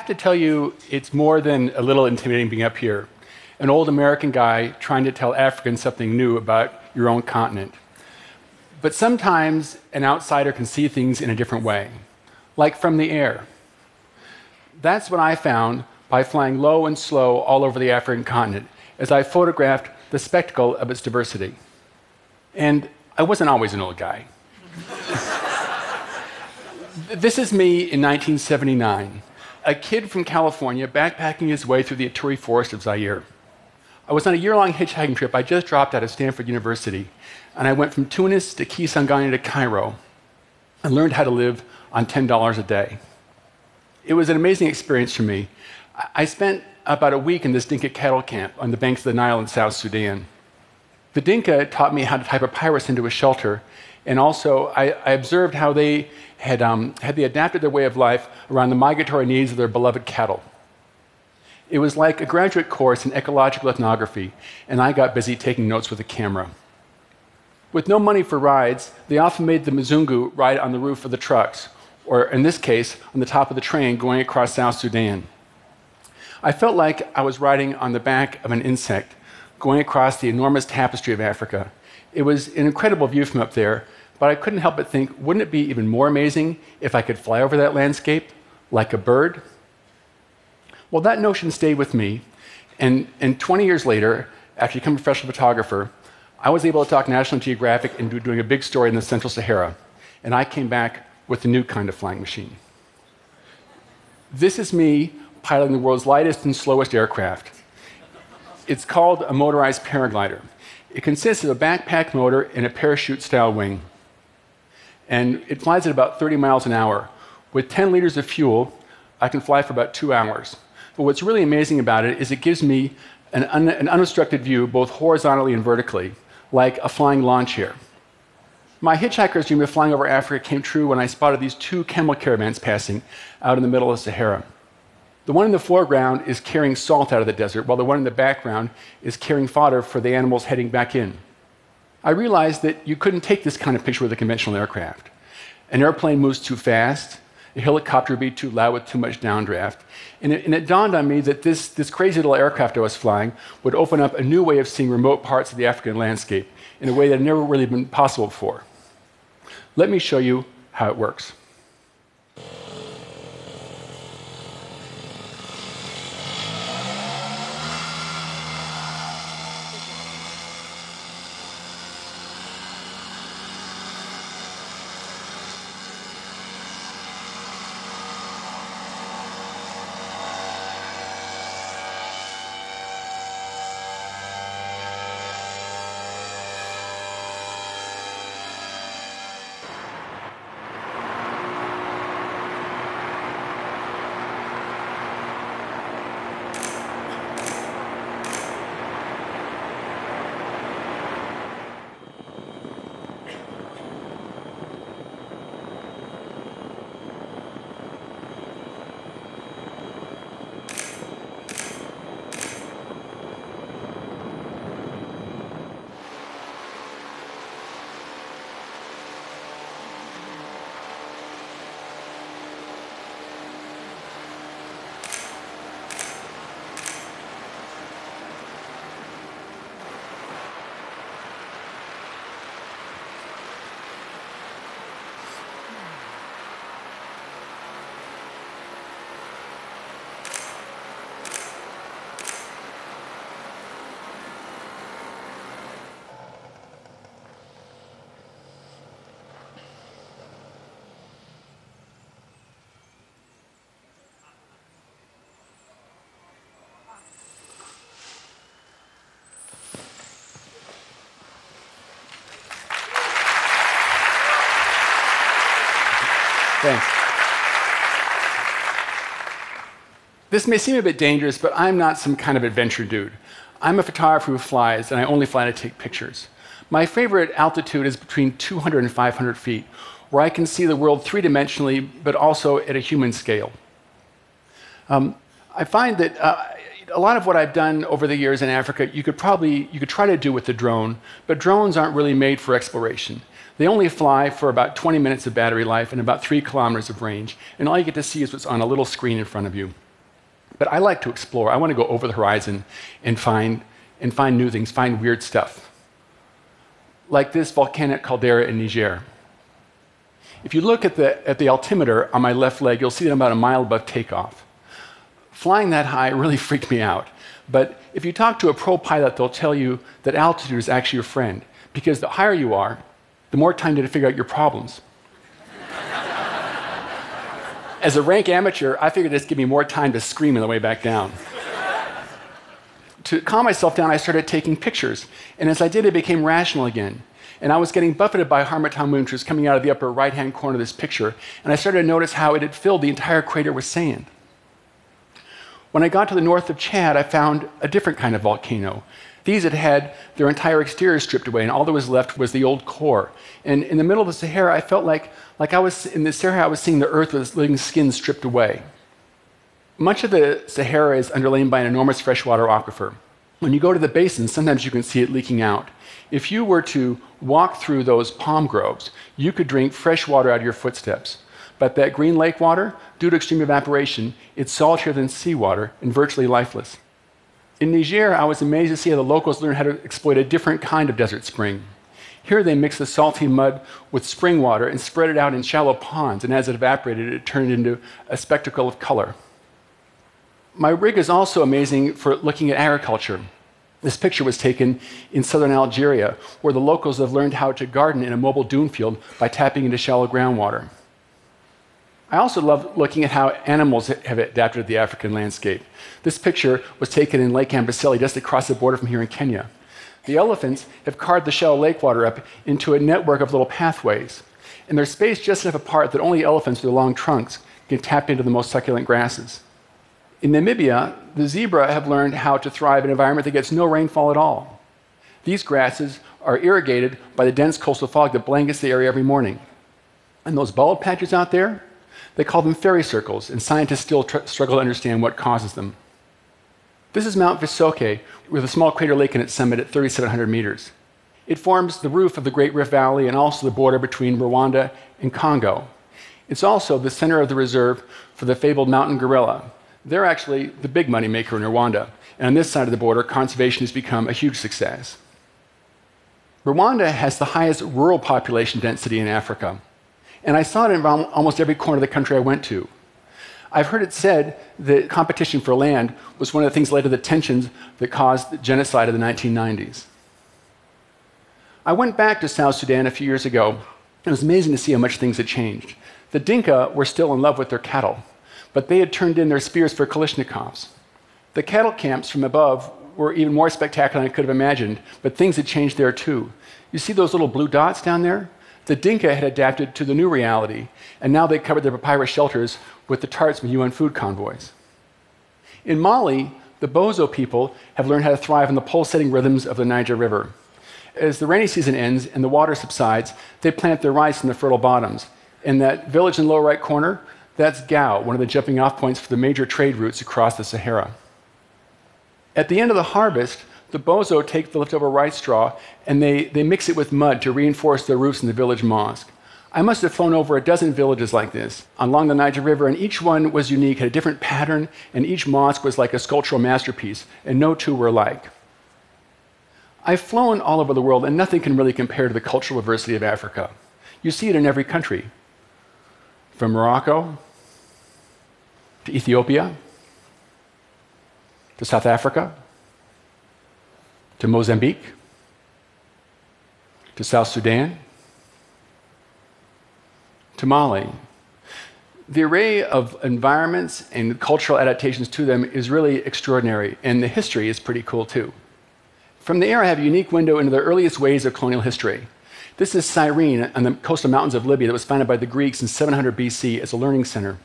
have to tell you, it's more than a little intimidating being up here. An old American guy trying to tell Africans something new about your own continent. But sometimes an outsider can see things in a different way, like from the air. That's what I found by flying low and slow all over the African continent as I photographed the spectacle of its diversity. And I wasn't always an old guy. this is me in 1979, a kid from California backpacking his way through the Ituri forest of Zaire. I was on a year long hitchhiking trip. I just dropped out of Stanford University, and I went from Tunis to Kisangani to Cairo and learned how to live on $10 a day. It was an amazing experience for me. I spent about a week in this Dinka cattle camp on the banks of the Nile in South Sudan. The Dinka taught me how to tie papyrus into a shelter, and also I, I observed how they had, um, had they adapted their way of life around the migratory needs of their beloved cattle. It was like a graduate course in ecological ethnography, and I got busy taking notes with a camera. With no money for rides, they often made the Mzungu ride on the roof of the trucks, or in this case, on the top of the train going across South Sudan. I felt like I was riding on the back of an insect going across the enormous tapestry of Africa. It was an incredible view from up there, but I couldn't help but think wouldn't it be even more amazing if I could fly over that landscape like a bird? Well, that notion stayed with me, and, and 20 years later, after becoming a professional photographer, I was able to talk National Geographic into doing a big story in the Central Sahara, and I came back with a new kind of flying machine. This is me piloting the world's lightest and slowest aircraft. It's called a motorized paraglider. It consists of a backpack motor and a parachute style wing. And it flies at about 30 miles an hour. With 10 liters of fuel, I can fly for about two hours. But what's really amazing about it is it gives me an, un an unobstructed view both horizontally and vertically, like a flying lawn chair. My hitchhiker's dream of flying over Africa came true when I spotted these two camel caravans passing out in the middle of the Sahara. The one in the foreground is carrying salt out of the desert, while the one in the background is carrying fodder for the animals heading back in. I realized that you couldn't take this kind of picture with a conventional aircraft. An airplane moves too fast, a helicopter would be too loud with too much downdraft. And it, and it, dawned on me that this, this crazy little aircraft I was flying would open up a new way of seeing remote parts of the African landscape in a way that had never really been possible before. Let me show you how it works. This may seem a bit dangerous, but I'm not some kind of adventure dude. I'm a photographer who flies, and I only fly to take pictures. My favorite altitude is between 200 and 500 feet, where I can see the world three dimensionally, but also at a human scale. Um, I find that uh, a lot of what I've done over the years in Africa, you could probably you could try to do with the drone, but drones aren't really made for exploration. They only fly for about 20 minutes of battery life and about three kilometers of range, and all you get to see is what's on a little screen in front of you. But I like to explore. I want to go over the horizon and find, and find new things, find weird stuff. Like this volcanic caldera in Niger. If you look at the, at the altimeter on my left leg, you'll see that I'm about a mile above takeoff. Flying that high really freaked me out. But if you talk to a pro pilot, they'll tell you that altitude is actually your friend, because the higher you are, the more time to figure out your problems. As a rank amateur, I figured this would give me more time to scream on the way back down. to calm myself down, I started taking pictures. And as I did, it became rational again. And I was getting buffeted by Harmattan moon, which was coming out of the upper right hand corner of this picture. And I started to notice how it had filled the entire crater with sand. When I got to the north of Chad, I found a different kind of volcano. These had had their entire exterior stripped away, and all that was left was the old core. And in the middle of the Sahara, I felt like, like I was in the Sahara, I was seeing the earth with its living skin stripped away. Much of the Sahara is underlain by an enormous freshwater aquifer. When you go to the basin, sometimes you can see it leaking out. If you were to walk through those palm groves, you could drink fresh water out of your footsteps. But that green lake water, due to extreme evaporation, it's saltier than seawater and virtually lifeless. In Niger, I was amazed to see how the locals learned how to exploit a different kind of desert spring. Here, they mixed the salty mud with spring water and spread it out in shallow ponds, and as it evaporated, it turned into a spectacle of color. My rig is also amazing for looking at agriculture. This picture was taken in southern Algeria, where the locals have learned how to garden in a mobile dune field by tapping into shallow groundwater. I also love looking at how animals have adapted to the African landscape. This picture was taken in Lake Amboseli, just across the border from here in Kenya. The elephants have carved the shallow lake water up into a network of little pathways, and they're spaced just enough apart that only elephants with their long trunks can tap into the most succulent grasses. In Namibia, the zebra have learned how to thrive in an environment that gets no rainfall at all. These grasses are irrigated by the dense coastal fog that blankets the area every morning. And those bald patches out there, they call them fairy circles, and scientists still tr- struggle to understand what causes them. This is Mount Visoke, with a small crater lake in its summit at 3,700 meters. It forms the roof of the Great Rift Valley and also the border between Rwanda and Congo. It's also the center of the reserve for the fabled mountain gorilla. They're actually the big money maker in Rwanda. And on this side of the border, conservation has become a huge success. Rwanda has the highest rural population density in Africa. And I saw it in almost every corner of the country I went to. I've heard it said that competition for land was one of the things that led to the tensions that caused the genocide of the 1990s. I went back to South Sudan a few years ago, and it was amazing to see how much things had changed. The Dinka were still in love with their cattle, but they had turned in their spears for Kalashnikovs. The cattle camps from above were even more spectacular than I could have imagined, but things had changed there too. You see those little blue dots down there? The Dinka had adapted to the new reality, and now they covered their papyrus shelters with the tarts from UN food convoys. In Mali, the Bozo people have learned how to thrive in the pulsating rhythms of the Niger River. As the rainy season ends and the water subsides, they plant their rice in the fertile bottoms. In that village in the lower right corner, that's Gao, one of the jumping off points for the major trade routes across the Sahara. At the end of the harvest, the bozo take the leftover rice straw and they, they mix it with mud to reinforce the roofs in the village mosque. I must have flown over a dozen villages like this along the Niger River, and each one was unique, had a different pattern, and each mosque was like a sculptural masterpiece, and no two were alike. I've flown all over the world, and nothing can really compare to the cultural diversity of Africa. You see it in every country, from Morocco to Ethiopia to South Africa to Mozambique, to South Sudan, to Mali. The array of environments and cultural adaptations to them is really extraordinary, and the history is pretty cool too. From the air, I have a unique window into the earliest ways of colonial history. This is Cyrene on the coastal mountains of Libya that was founded by the Greeks in 700 BC as a learning center.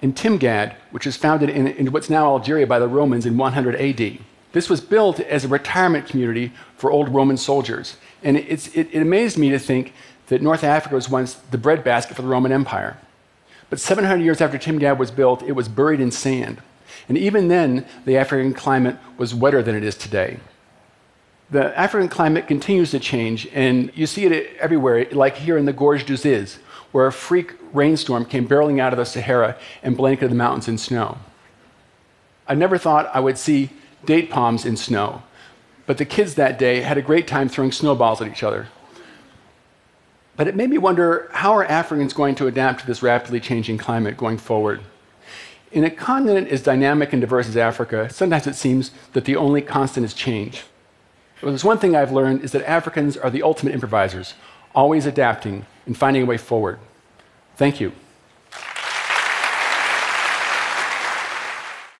In Timgad, which was founded in, in what's now Algeria by the Romans in 100 AD. This was built as a retirement community for old Roman soldiers. And it, it, amazed me to think that North Africa was once the breadbasket for the Roman Empire. But 700 years after Timgad was built, it was buried in sand. And even then, the African climate was wetter than it is today. The African climate continues to change, and you see it everywhere, like here in the Gorge du Ziz, where a freak rainstorm came barreling out of the Sahara and blanketed the mountains in snow. I never thought I would see date palms in snow, but the kids that day had a great time throwing snowballs at each other. But it made me wonder how are Africans going to adapt to this rapidly changing climate going forward? In a continent as dynamic and diverse as Africa, sometimes it seems that the only constant is change. But there's one thing I've learned is that Africans are the ultimate improvisers, always adapting and finding a way forward. Thank you.